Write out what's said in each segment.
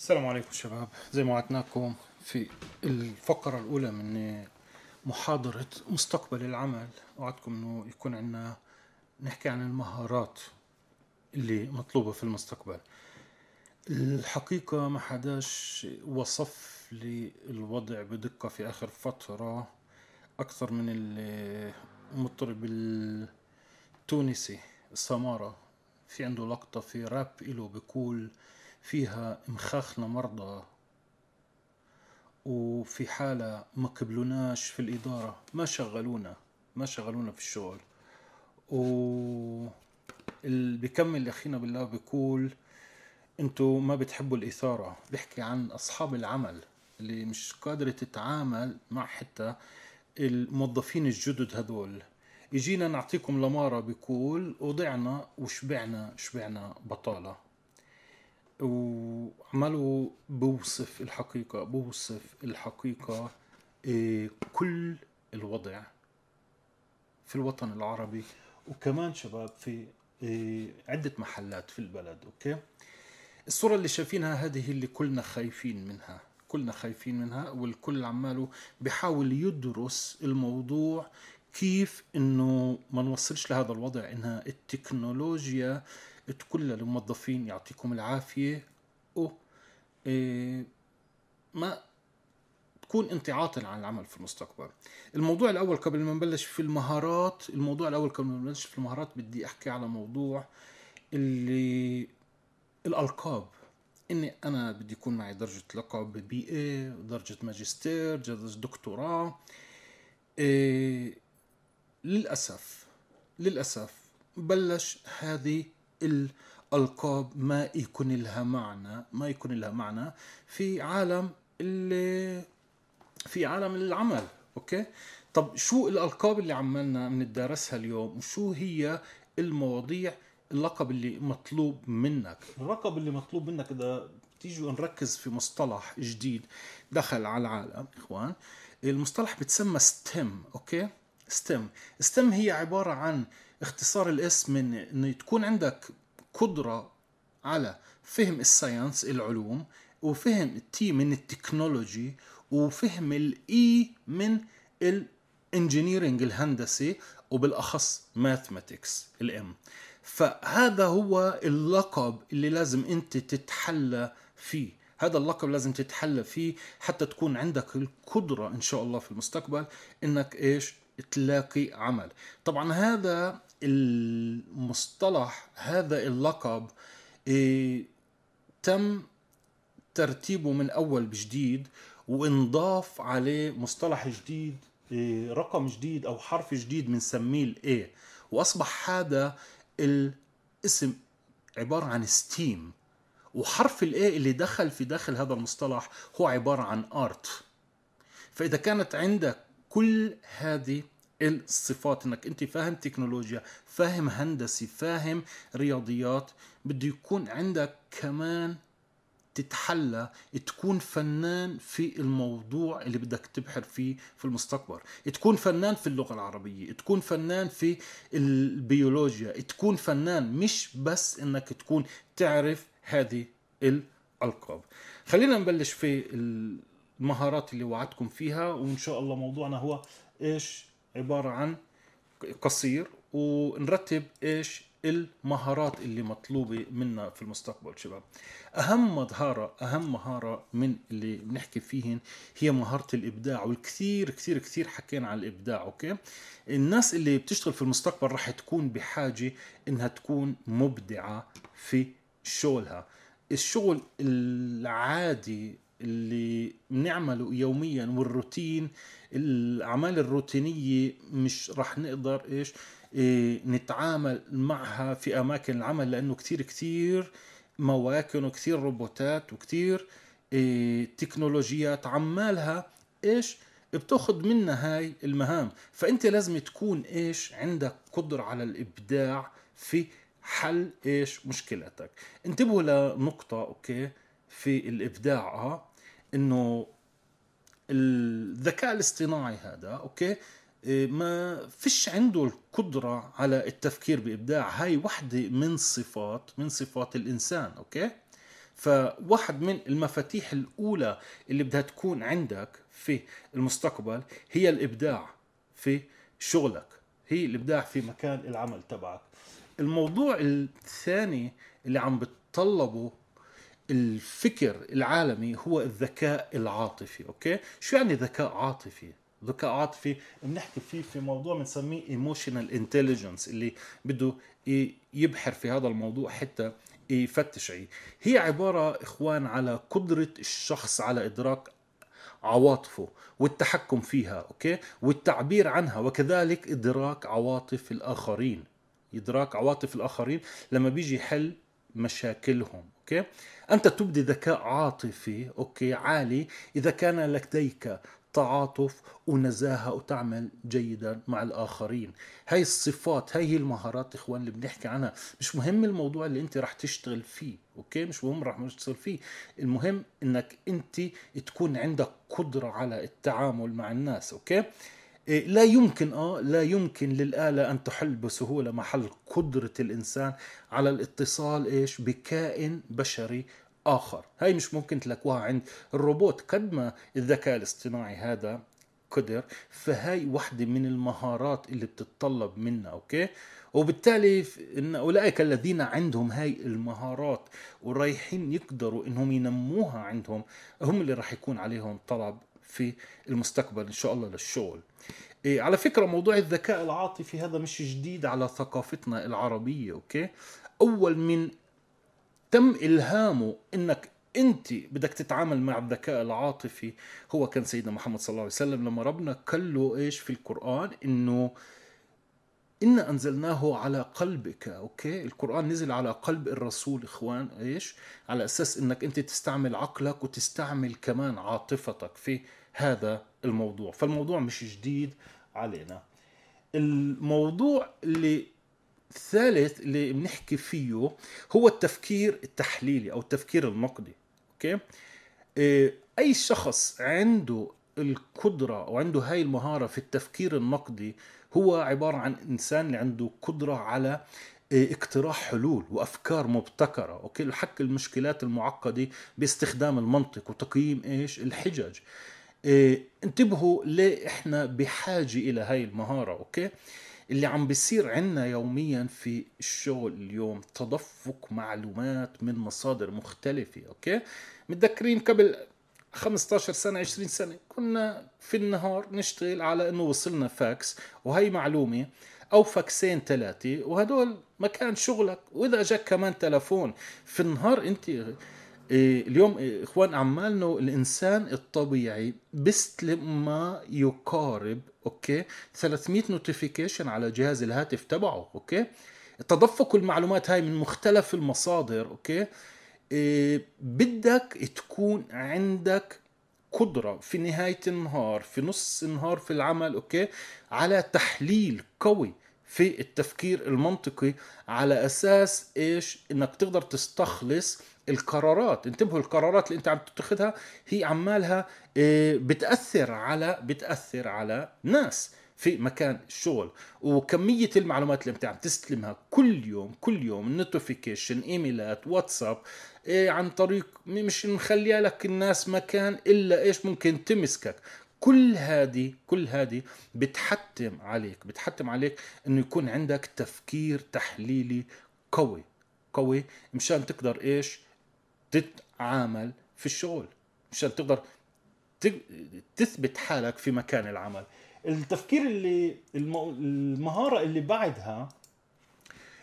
السلام عليكم شباب. زي ما وعدناكم في الفقرة الأولى من محاضرة مستقبل العمل. وعدكم أنه يكون عندنا نحكي عن المهارات اللي مطلوبة في المستقبل. الحقيقة ما حداش وصف لي الوضع بدقة في آخر فترة أكثر من المطرب التونسي سمارة في عنده لقطة في راب إله بيقول فيها مخاخنا مرضى وفي حالة ما قبلوناش في الإدارة ما شغلونا ما شغلونا في الشغل. و اللي بيكمل أخينا بالله بيقول أنتوا ما بتحبوا الإثارة. بيحكي عن أصحاب العمل اللي مش قادرة تتعامل مع حتى الموظفين الجدد هذول. يجينا نعطيكم لمارة بيقول وضعنا وشبعنا شبعنا بطالة. وعمله بوصف الحقيقة بوصف الحقيقة إيه، كل الوضع في الوطن العربي وكمان شباب في إيه، عدة محلات في البلد أوكي؟ الصورة اللي شايفينها هذه اللي كلنا خايفين منها كلنا خايفين منها والكل عماله بحاول يدرس الموضوع كيف إنه ما نوصلش لهذا الوضع إنها التكنولوجيا تقول للموظفين يعطيكم العافية. و إيه، ما تكون أنت عاطل عن العمل في المستقبل. الموضوع الأول قبل ما نبلش في المهارات الموضوع الأول قبل ما نبلش في المهارات بدي أحكي على موضوع اللي الألقاب. إني أنا بدي يكون معي درجة لقب BA درجة ماجستير درجة دكتوراه. إيه للأسف للأسف بلش هذه الألقاب ما يكون لها معنى ما يكون لها معنى في عالم اللي في عالم العمل أوكي؟ طب شو الألقاب اللي عمالنا بنتدارسها اليوم؟ وشو هي المواضيع اللقب اللي مطلوب منك؟ اللقب اللي مطلوب منك إذا تيجوا نركز في مصطلح جديد دخل على العالم إخوان المصطلح بتسمى STEM okay? STEM. STEM هي عبارة عن اختصار الاسم من إنه تكون عندك قدرة على فهم ال science العلوم وفهم ال T من ال technology وفهم ال E من ال engineering الهندسي وبالأخص mathematics ال M فهذا هو اللقب اللي لازم أنت تتحلى فيه. هذا اللقب لازم تتحلى فيه حتى تكون عندك القدرة إن شاء الله في المستقبل إنك إيش؟ تلاقي عمل. طبعا هذا المصطلح هذا اللقب إيه تم ترتيبه من أول بجديد وإنضاف عليه مصطلح جديد إيه رقم جديد أو حرف جديد بنسميه ال A وأصبح هذا الاسم عبارة عن STEAM وحرف ال A اللي دخل في داخل هذا المصطلح هو عبارة عن art فإذا كانت عندك كل هذه الصفات انك انت فاهم تكنولوجيا فاهم هندسي فاهم رياضيات بده يكون عندك كمان تتحلى تكون فنان في الموضوع اللي بدك تبحر فيه في المستقبل. تكون فنان في اللغة العربية تكون فنان في البيولوجيا تكون فنان مش بس انك تكون تعرف هذه الألقاب. خلينا نبلش في المهارات اللي وعدتكم فيها وإن شاء الله موضوعنا هو إيش؟ عبارة عن قصير ونرتب إيش؟ المهارات اللي مطلوبة منا في المستقبل شباب. أهم مهارة أهم مهارة من اللي بنحكي فيهن هي مهارة الإبداع والكثير كثير كثير حكينا عن الإبداع أوكي؟ الناس اللي بتشتغل في المستقبل راح تكون بحاجة إنها تكون مبدعة في شغلها. الشغل العادي اللي بنعمله يوميا والروتين الأعمال الروتينية مش رح نقدر إيش إيه نتعامل معها في أماكن العمل لأنه كثير كثير مواكن وكثير روبوتات وكثير إيه تكنولوجيات عمالها إيش بتاخذ منا هاي المهام. فأنت لازم تكون إيش عندك قدرة على الإبداع في حل إيش مشكلتك. انتبهوا لنقطة أوكي في الإبداع آه. إنه الذكاء الاصطناعي هذا okay إيه، ما فيش عنده القدرة على التفكير بإبداع. هاي وحدة من صفات من صفات الإنسان okay؟ فواحد من المفاتيح الأولى اللي بدها تكون عندك في المستقبل هي الإبداع في شغلك. هي الإبداع في مكان العمل تبعك. الموضوع الثاني اللي عم بتطلبه الفكر العالمي هو الذكاء العاطفي okay؟ شو يعني ذكاء عاطفي؟ ذكاء عاطفي بنحكي فيه في موضوع بنسميه emotional intelligence اللي بده يبحر في هذا الموضوع حتى يفتش عليه هي عبارة إخوان على قدرة الشخص على إدراك عواطفه والتحكم فيها okay؟ والتعبير عنها وكذلك إدراك عواطف الآخرين. إدراك عواطف الآخرين لما بيجي يحل مشاكلهم okay؟ أنت تبدي ذكاء عاطفي okay؟ عالي. إذا كان لديك تعاطف ونزاهة وتعمل جيدا مع الآخرين. هاي الصفات هاي هي المهارات إخوان اللي بنحكي عنها. مش مهم الموضوع اللي أنت رح تشتغل فيه okay؟ مش مهم رح تشتغل فيه. المهم أنك أنت تكون عندك قدرة على التعامل مع الناس okay؟ لا يمكن آه لا يمكن للآلة أن تحل بسهولة محل قدرة الإنسان على الاتصال إيش؟ بكائن بشري آخر. هاي مش ممكن تلاقوها عند الروبوت. قد ما الذكاء الاصطناعي هذا قدر فهاي وحدة من المهارات اللي بتتطلب منا أوكي؟ وبالتالي إن أولئك الذين عندهم هاي المهارات ورايحين يقدروا إنهم ينموها عندهم هم اللي راح يكون عليهم طلب في المستقبل إن شاء الله للشغل. إيه على فكرة موضوع الذكاء العاطفي هذا مش جديد على ثقافتنا العربية okay؟ أول من تم إلهامه إنك أنت بدك تتعامل مع الذكاء العاطفي هو كان سيدنا محمد صلى الله عليه وسلم لما ربنا قال له إيش في القرآن؟ إنه إنا أنزلناه على قلبك. okay؟ القرآن نزل على قلب الرسول إخوان إيش؟ على أساس إنك أنت تستعمل عقلك وتستعمل كمان عاطفتك في هذا الموضوع. فالموضوع مش جديد علينا. الموضوع اللي الثالث اللي بنحكي فيه هو التفكير التحليلي أو التفكير النقدي. أوكي؟ إيه، أي شخص عنده القدرة وعنده هاي المهارة في التفكير النقدي هو عبارة عن اللي عنده قدرة على إيه، اقتراح حلول وأفكار مبتكرة okay؟ لحل المشكلات المعقدة باستخدام المنطق وتقييم إيش؟ الحجج. إيه انتبهوا ليه إحنا بحاجة إلى هاي المهارة okay؟ اللي عم بيصير عنا يوميا في الشغل اليوم تدفق معلومات من مصادر مختلفة okay؟ متذكرين قبل 15 سنة 20 سنة. كنا في النهار نشتغل على إنه وصلنا فاكس وهي معلومة أو فاكسين ثلاثة وهدول مكان شغلك. وإذا أجاك كمان تلفون في النهار أنت إيه، اليوم إيه، إخوان عمالنا الإنسان الطبيعي بيستلم ما يقارب okay؟ 300 notification على جهاز الهاتف تبعه okay؟ تدفق المعلومات هاي من مختلف المصادر okay؟ بدك تكون عندك قدرة في نهاية النهار في نص النهار في العمل okay؟ على تحليل قوي في التفكير المنطقي على أساس إيش؟ إنك تقدر تستخلص القرارات. انتبهوا القرارات اللي أنت عم تتخذها هي عمالها آه، بتأثر على بتأثر على ناس في مكان الشغل. وكمية المعلومات اللي أنت عم تستلمها كل يوم كل يوم notification إيميلات واتساب إيه عن طريق مش مخليها لك الناس مكان إلا إيش ممكن تمسكك. كل هذه كل هذه بتحتم عليك بتحتم عليك إنه يكون عندك تفكير تحليلي قوي قوي مشان تقدر إيش؟ تتعامل في الشغل مشان تقدر تثبت حالك في مكان العمل. التفكير اللي المهارة اللي بعدها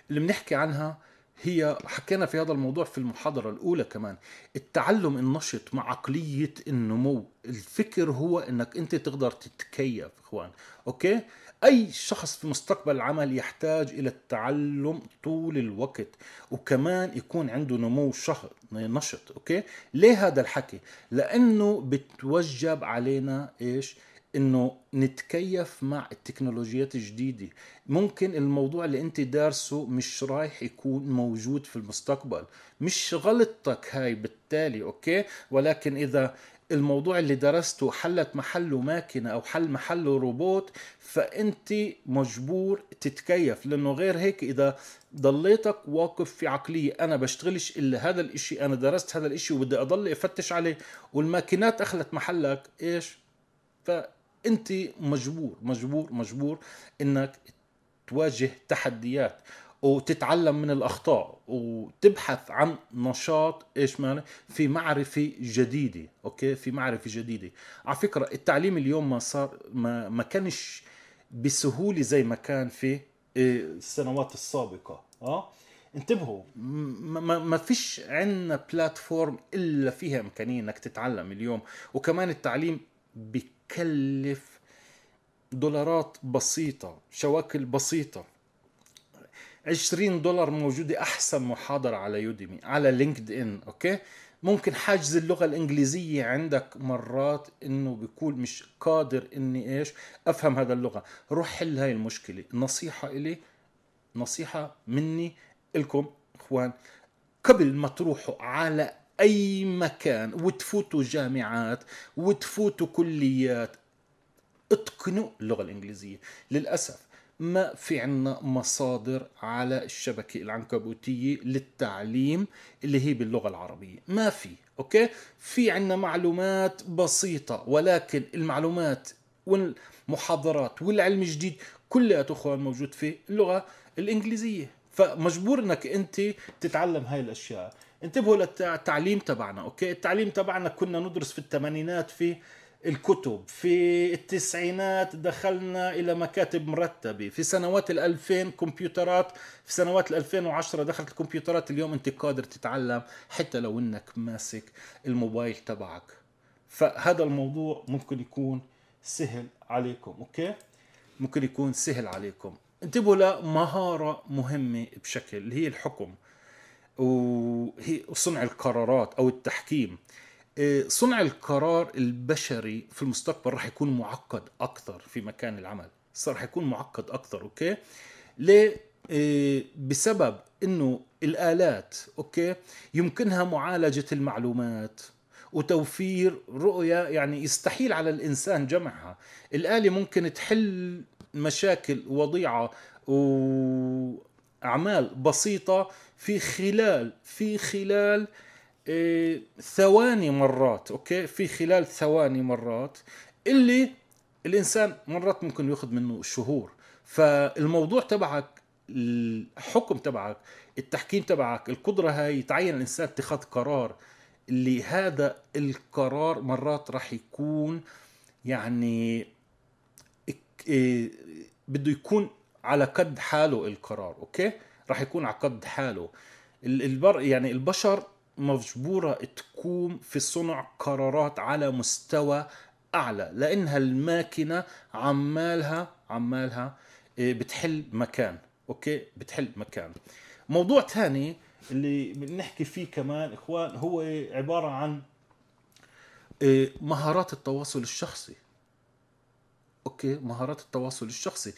اللي بنحكي عنها هي حكينا في هذا الموضوع في المحاضرة الأولى كمان. التعلم النشط مع عقلية النمو. الفكرة هو أنك أنت تقدر تتكيف إخوان. okay؟ أي شخص في مستقبل العمل يحتاج إلى التعلم طول الوقت وكمان يكون عنده نمو بشكل نشط okay؟ ليه هذا الحكي؟ لأنه بتوجب علينا إيش؟ إنه نتكيف مع التكنولوجيات الجديدة. ممكن الموضوع اللي أنت دارسه مش رايح يكون موجود في المستقبل. مش غلطتك هاي بالتالي okay؟ ولكن إذا الموضوع اللي درسته حلت محله ماكينة أو حل محله روبوت فأنت مجبور تتكيف. لأنه غير هيك إذا ضليتك واقف في عقلية أنا بشتغلش إلا هذا الإشي أنا درست هذا الإشي وبدي أضل أفتش عليه. والماكينات أخذت محلك إيش؟ فأنت مجبور مجبور مجبور إنك تواجه تحديات وتتعلم من الأخطاء وتبحث عن نشاط إيش معنى؟ في معرفة جديدة أوكي؟ في معرفة جديدة. على فكرة التعليم اليوم ما صار ما ما كانش بسهولة زي ما كان في إيه، السنوات السابقة آه؟ انتبهوا ما, ما فيش عندنا بلاتفورم إلا فيها إمكانية إنك تتعلم اليوم. وكمان التعليم بكلف دولارات بسيطة شواكل بسيطة. 20 دولار موجودة أحسن محاضرة على Udemy على LinkedIn okay؟ ممكن حاجز اللغة الإنجليزية عندك مرات إنه بيكون مش قادر إني إيش؟ أفهم هذا اللغة. روح حل هاي المشكلة. نصيحة إلي نصيحة مني لكم إخوان قبل ما تروحوا على أي مكان وتفوتوا جامعات وتفوتوا كليات. اتقنوا اللغة الإنجليزية. للأسف ما في عنا مصادر على الشبكة العنكبوتية للتعليم اللي هي باللغة العربية. ما في أوكي؟ في عنا معلومات بسيطة ولكن المعلومات والمحاضرات والعلم الجديد كلها أخوان موجود في اللغة الإنجليزية. فمجبور إنك أنت تتعلم هاي الأشياء. انتبهوا للتعليم تبعنا أوكي؟ التعليم تبعنا كنا ندرس في الثمانينات في الكتب في التسعينات دخلنا إلى مكاتب مرتبة في سنوات الألفين كمبيوترات في سنوات الألفين وعشرة دخلت الكمبيوترات اليوم أنت قادر تتعلم حتى لو أنك ماسك الموبايل تبعك. فهذا الموضوع ممكن يكون سهل عليكم okay؟ ممكن يكون سهل عليكم. انتبهوا لمهارة مهمة بشكل اللي هي الحكم. وهي صنع القرارات أو التحكيم. إيه، صنع القرار البشري في المستقبل راح يكون معقد أكثر في مكان العمل. راح يكون معقد أكثر okay؟ ليه إيه، بسبب إنه الآلات okay؟ يمكنها معالجة المعلومات وتوفير رؤية يعني يستحيل على الإنسان جمعها. الآلة ممكن تحل مشاكل وضيعة واعمال بسيطة في خلال في خلال إيه ثواني مرات أوكي؟ في خلال ثواني مرات اللي الإنسان مرات ممكن ياخذ منه شهور. فالموضوع تبعك الحكم تبعك التحكيم تبعك القدرة هاي يتعين الإنسان اتخاذ قرار اللي هذا القرار مرات راح يكون يعني إيه بده يكون على قد حاله القرار أوكي؟ راح يكون على قد حاله. البر يعني البشر مجبورة تقوم في صنع قرارات على مستوى أعلى لأنها الماكينة عمالها عمالها إيه، بتحل مكان okay؟ بتحل مكان. موضوع ثاني اللي بنحكي فيه كمان إخوان هو عبارة عن إيه، مهارات التواصل الشخصي. okay؟ مهارات التواصل الشخصي.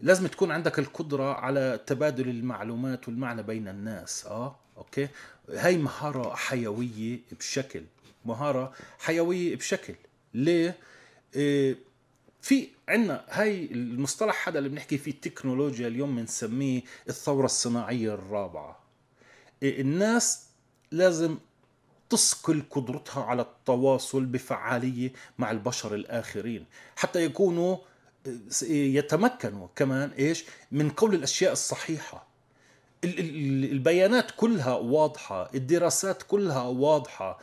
لازم تكون عندك القدرة على تبادل المعلومات والمعنى بين الناس آه okay؟ هاي مهارة حيوية بشكل مهارة حيوية بشكل. ليه؟ إيه في عنا هاي المصطلح هذا اللي بنحكي فيه التكنولوجيا اليوم بنسميه الثورة الصناعية الرابعة. إيه الناس لازم تثقل قدرتها على التواصل بفعالية مع البشر الآخرين حتى يكونوا يتمكنوا كمان إيش؟ من قول الأشياء الصحيحة. البيانات كلها واضحة الدراسات كلها واضحة.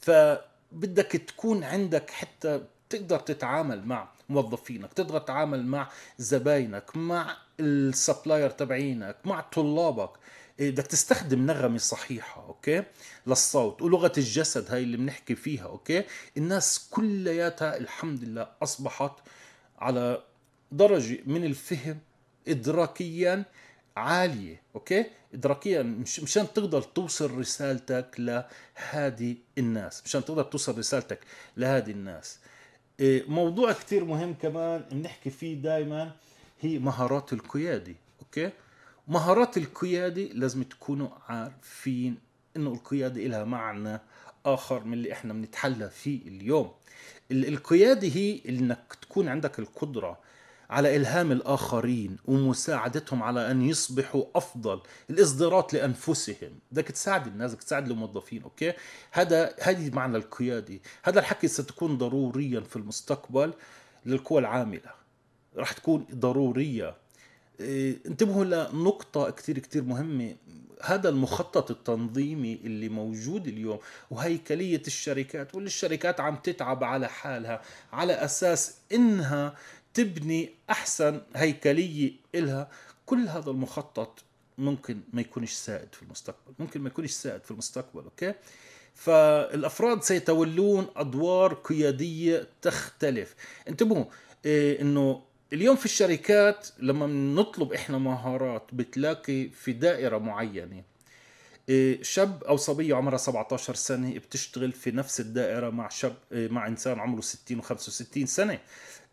فبدك تكون عندك حتى تقدر تتعامل مع موظفينك تقدر تتعامل مع زباينك مع ال supplier تبعينك مع طلابك. إيه، بدك تستخدم نغمة صحيحة okay؟ للصوت ولغة الجسد هاي اللي بنحكي فيها okay؟ الناس كلياتها الحمد لله أصبحت على درجة من الفهم إدراكيا عالية okay؟ إدراكيا مش مشان تقدر توصل رسالتك لهذه الناس مشان تقدر توصل رسالتك لهذه الناس. إيه، موضوع كتير مهم كمان بنحكي فيه دائما هي مهارات القيادة أوكي؟ مهارات القيادة لازم تكونوا عارفين إنه القيادة لها معنى آخر من اللي إحنا بنتحلى فيه اليوم. القيادة هي إنك تكون عندك القدرة على إلهام الآخرين ومساعدتهم على أن يصبحوا أفضل الإصدارات لأنفسهم. بدك تساعد الناس بدك تساعد الموظفين أوكي؟ هذا هذه معنى القيادة. هذا الحكي ستكون ضروريا في المستقبل للقوى العاملة. راح تكون ضرورية. إيه، انتبهوا لنقطة كتير كتير مهمة. هذا المخطط التنظيمي اللي موجود اليوم وهيكلية الشركات واللي الشركات عم تتعب على حالها على أساس إنها تبني أحسن هيكلية إلها. كل هذا المخطط ممكن ما يكونش سائد في المستقبل ممكن ما يكونش سائد في المستقبل أوكي؟ فالأفراد سيتولون أدوار قيادية تختلف. انتبهوا إيه إنه اليوم في الشركات لما نطلب إحنا مهارات بتلاقي في دائرة معينة. إيه شاب أو صبيه عمرها 17 سنة بتشتغل في نفس الدائرة مع شاب إيه مع إنسان عمره 60 و65 سنة.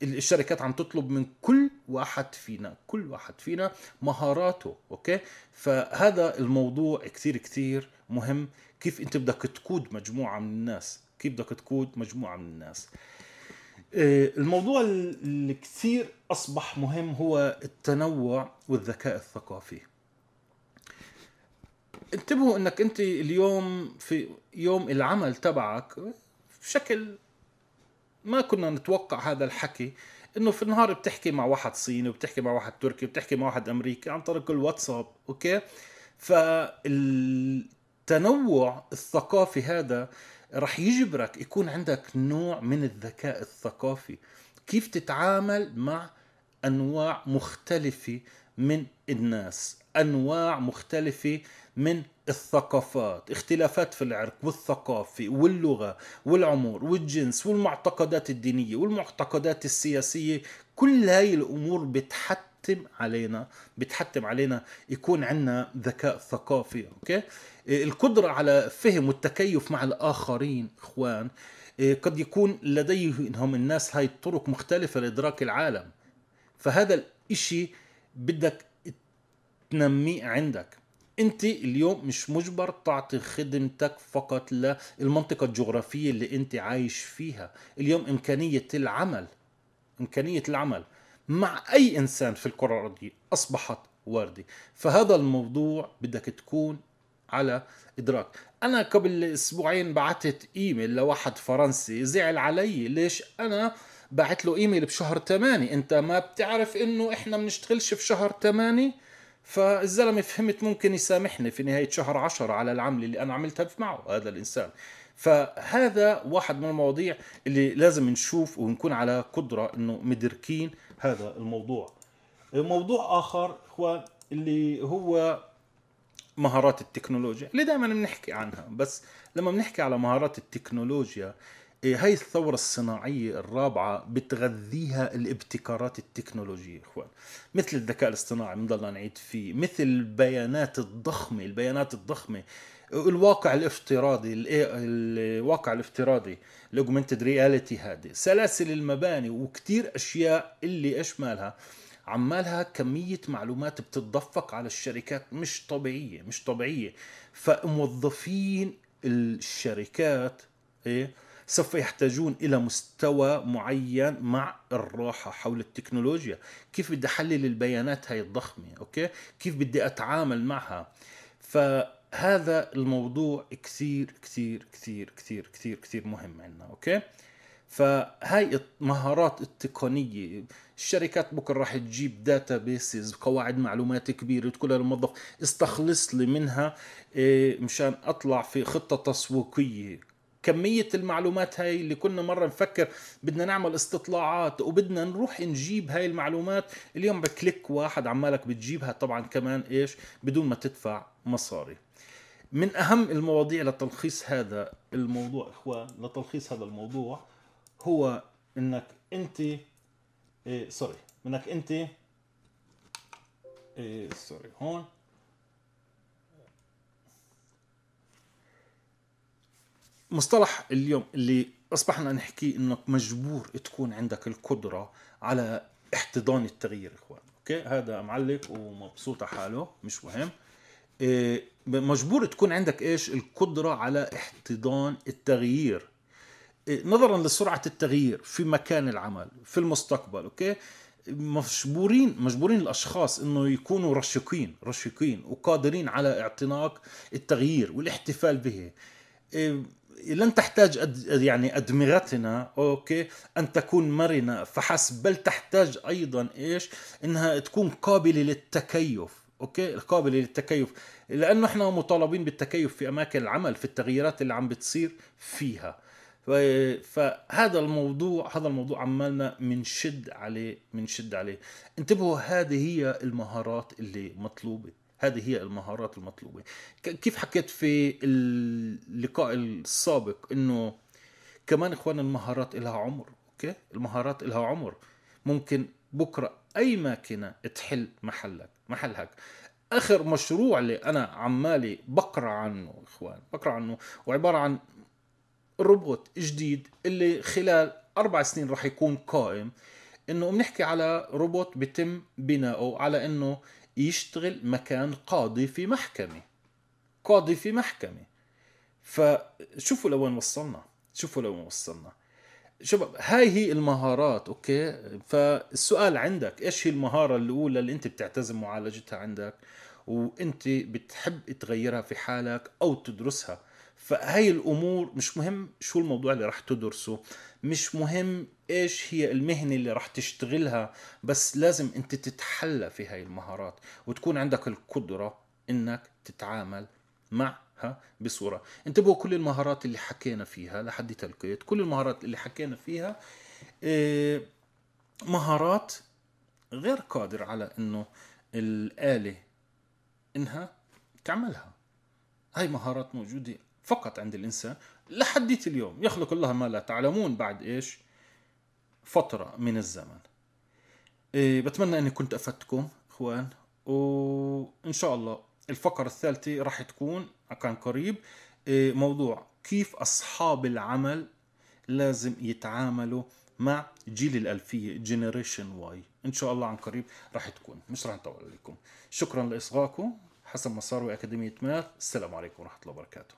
الشركات عم تطلب من كل واحد فينا كل واحد فينا مهاراته أوكي؟ فهذا الموضوع كثير كثير مهم. كيف أنت بدك تقود مجموعة من الناس؟ كيف بدك تقود مجموعة من الناس؟ الموضوع اللي كثير أصبح مهم هو التنوع والذكاء الثقافي. انتبهوا إنك أنت اليوم في يوم العمل تبعك بشكل ما كنا نتوقع هذا الحكي إنه في النهار بتحكي مع واحد صيني وبتحكي مع واحد تركي وبتحكي مع واحد أمريكي عن طريق الواتساب أوكي؟ فالتنوع الثقافي هذا رح يجبرك يكون عندك نوع من الذكاء الثقافي. كيف تتعامل مع أنواع مختلفة من الناس أنواع مختلفة من الثقافات؟ اختلافات في العرق والثقافة واللغة والعمر والجنس والمعتقدات الدينية والمعتقدات السياسية كل هاي الأمور بتحتم علينا بتحتم علينا يكون عندنا ذكاء ثقافي أوكي؟ القدرة على فهم والتكيف مع الآخرين إخوان قد يكون لديهم الناس هاي طرق مختلفة لإدراك العالم. فهذا الإشي بدك تنميه عندك. أنت اليوم مش مجبر تعطي خدمتك فقط للمنطقة الجغرافية اللي أنت عايش فيها. اليوم إمكانية العمل إمكانية العمل. مع أي إنسان في الكرة الأرضية أصبحت واردة. فهذا الموضوع بدك تكون على إدراك. أنا قبل أسبوعين بعثت إيميل لواحد فرنسي زعل علي ليش أنا بعت له إيميل بشهر 8 أنت ما بتعرف إنه إحنا بنشتغلش في شهر 8 فالزلمة فهمت ممكن يسامحني في نهاية شهر عشرة على العملة اللي أنا عملتها معه هذا الإنسان. فهذا واحد من المواضيع اللي لازم نشوف ونكون على قدرة إنه مدركين هذا الموضوع. موضوع آخر اخوان اللي هو مهارات التكنولوجيا. اللي دائما بنحكي عنها بس لما بنحكي على مهارات التكنولوجيا هاي الثورة الصناعية الرابعة بتغذيها الابتكارات التكنولوجية إخوان. مثل الذكاء الاصطناعي بنضلنا نعيد فيه مثل البيانات الضخمة البيانات الضخمة الواقع الافتراضي الواقع الافتراضي ال augmented reality هذه سلاسل المباني وكتير أشياء اللي إيش مالها؟ عمالها كمية معلومات بتتدفق على الشركات مش طبيعية مش طبيعية. فموظفين الشركات إيه سوف يحتاجون إلى مستوى معين مع الراحة حول التكنولوجيا. كيف بدي أحلل البيانات هاي الضخمة okay؟ كيف بدي أتعامل معها؟ فهذا الموضوع كثير كثير كثير كثير كثير كثير مهم عندنا okay؟ فهاي المهارات التقنية الشركات بكرة راح تجيب databases قواعد معلومات كبيرة تقول للموظف استخلص لي منها إيه، مشان أطلع في خطة تسويقية. كمية المعلومات هاي اللي كنا مرة نفكر بدنا نعمل استطلاعات وبدنا نروح نجيب هاي المعلومات. اليوم بكليك واحد عمالك بتجيبها طبعا كمان إيش؟ بدون ما تدفع مصاري. من أهم المواضيع لتلخيص هذا الموضوع اخوان لتلخيص هذا الموضوع هو إنك أنت إيه sorry إنك أنت إيه sorry هون مصطلح اليوم اللي أصبحنا نحكي إنك مجبور تكون عندك القدرة على احتضان التغيير إخوان. okay؟ هذا معلق ومبسوط حاله مش مهم. إيه، مجبور تكون عندك إيش؟ القدرة على احتضان التغيير. إيه، نظرا لسرعة التغيير في مكان العمل في المستقبل okay؟ مجبورين مجبورين الأشخاص إنه يكونوا رشيقين رشيقين وقادرين على اعتناق التغيير والاحتفال به. إيه، لن تحتاج أد يعني أدمغتنا okay أن تكون مرنة. فحسب بل تحتاج أيضا إيش؟ إنها تكون قابلة للتكيف okay؟ قابلة للتكيف. لأنه إحنا مطالبين بالتكيف في أماكن العمل في التغييرات اللي عم بتصير فيها. فهذا الموضوع هذا الموضوع عمالنا منشد عليه منشد عليه. انتبهوا هذه هي المهارات اللي مطلوبة. هذه هي المهارات المطلوبة. كيف حكيت في اللقاء السابق إنه كمان إخوان المهارات لها عمر أوكي؟ المهارات لها عمر. ممكن بكرة أي ماكينة تحل محلك محلك. آخر مشروع اللي أنا عمالي بقرأ عنه إخوان بقرأ عنه وعبارة عن روبوت جديد اللي خلال أربع سنين راح يكون قائم. إنه بنحكي على روبوت بيتم بناؤه على إنه يشتغل مكان قاضي في محكمة. قاضي في محكمة. فشوفوا لوين وصلنا. شوفوا لوين وصلنا. شباب هاي هي المهارات okay؟ فالسؤال عندك إيش هي المهارة الأولى اللي أنت بتعتزم معالجتها عندك؟ وأنت بتحب تغيرها في حالك أو تدرسها. فهي الأمور مش مهم شو الموضوع اللي راح تدرسه. مش مهم إيش هي المهنة اللي راح تشتغلها؟ بس لازم أنت تتحلى في هاي المهارات وتكون عندك القدرة إنك تتعامل معها بصورة. انتبهوا كل المهارات اللي حكينا فيها لحد تلقيت كل المهارات اللي حكينا فيها إيه، مهارات غير قادر على إنه الآلة إنها تعملها. هاي مهارات موجودة فقط عند الإنسان لحديت اليوم. يخلق الله ما لا تعلمون بعد إيش؟ فترة من الزمن. إيه بتمنى أني كنت أفدتكم إخوان. وإن شاء الله الفقرة الثالثة راح تكون كان قريب. إيه موضوع كيف أصحاب العمل لازم يتعاملوا مع جيل الألفية Generation Y. إن شاء الله عن قريب راح تكون. مش راح نطول عليكم. شكرا لإصغائكم حسن مسار أكاديمية ماث. السلام عليكم ورحمة الله وبركاته.